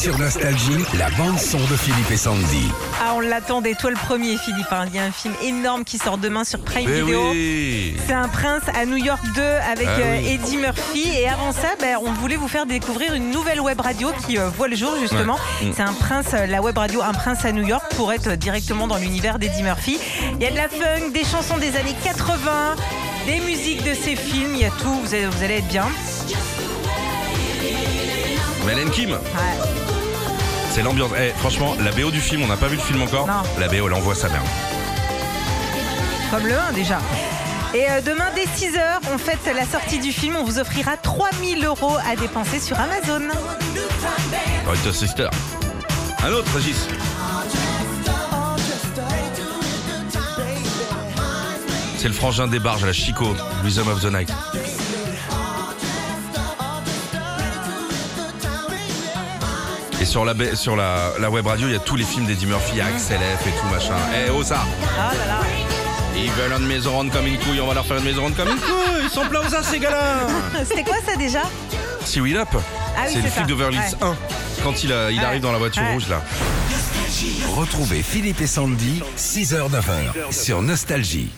Sur Nostalgie, la bande-son de Philippe et Sandy. Ah, on l'attendait, toi le premier, Philippe. hein. Il y a un film énorme qui sort demain sur Prime Eh Video. oui C'est un prince à New York 2 avec Ah euh, oui. Eddie Murphy. Et avant ça, ben, on voulait vous faire découvrir une nouvelle web radio qui euh, voit le jour justement. Ouais. C'est un prince, euh, la web radio Un prince à New York pour être directement dans l'univers d'Eddie Murphy. Il y a de la funk, des chansons des années 80, des musiques de ses films, il y a tout. Vous allez, vous allez être bien. Mélène Kim Ouais. C'est l'ambiance. Eh, franchement, la BO du film, on n'a pas vu le film encore. Non. La BO, elle envoie sa mère. Comme le 1 déjà. Et euh, demain dès 6h, on fête la sortie du film. On vous offrira 3000 euros à dépenser sur Amazon. Right Sister. Un autre, Régis. C'est le frangin des barges, la Chico, Rhythm of the Night. Et sur la, sur la, la web radio, il y a tous les films d'Eddie Murphy, il y a Axel F et tout machin. Eh, oh ça Ah là là. Ils veulent une maison ronde comme une couille, on va leur faire une maison ronde comme une couille. Ils sont pleins aux as, ces gars-là C'était quoi ça déjà? See We Up Ah oui, C'est c'est le flic d'Overly Ouais. 1. Quand il, a- il Ouais. arrive dans la voiture Ouais. rouge là. Retrouvez Philippe et Sandy, 6h-9h, sur Nostalgie.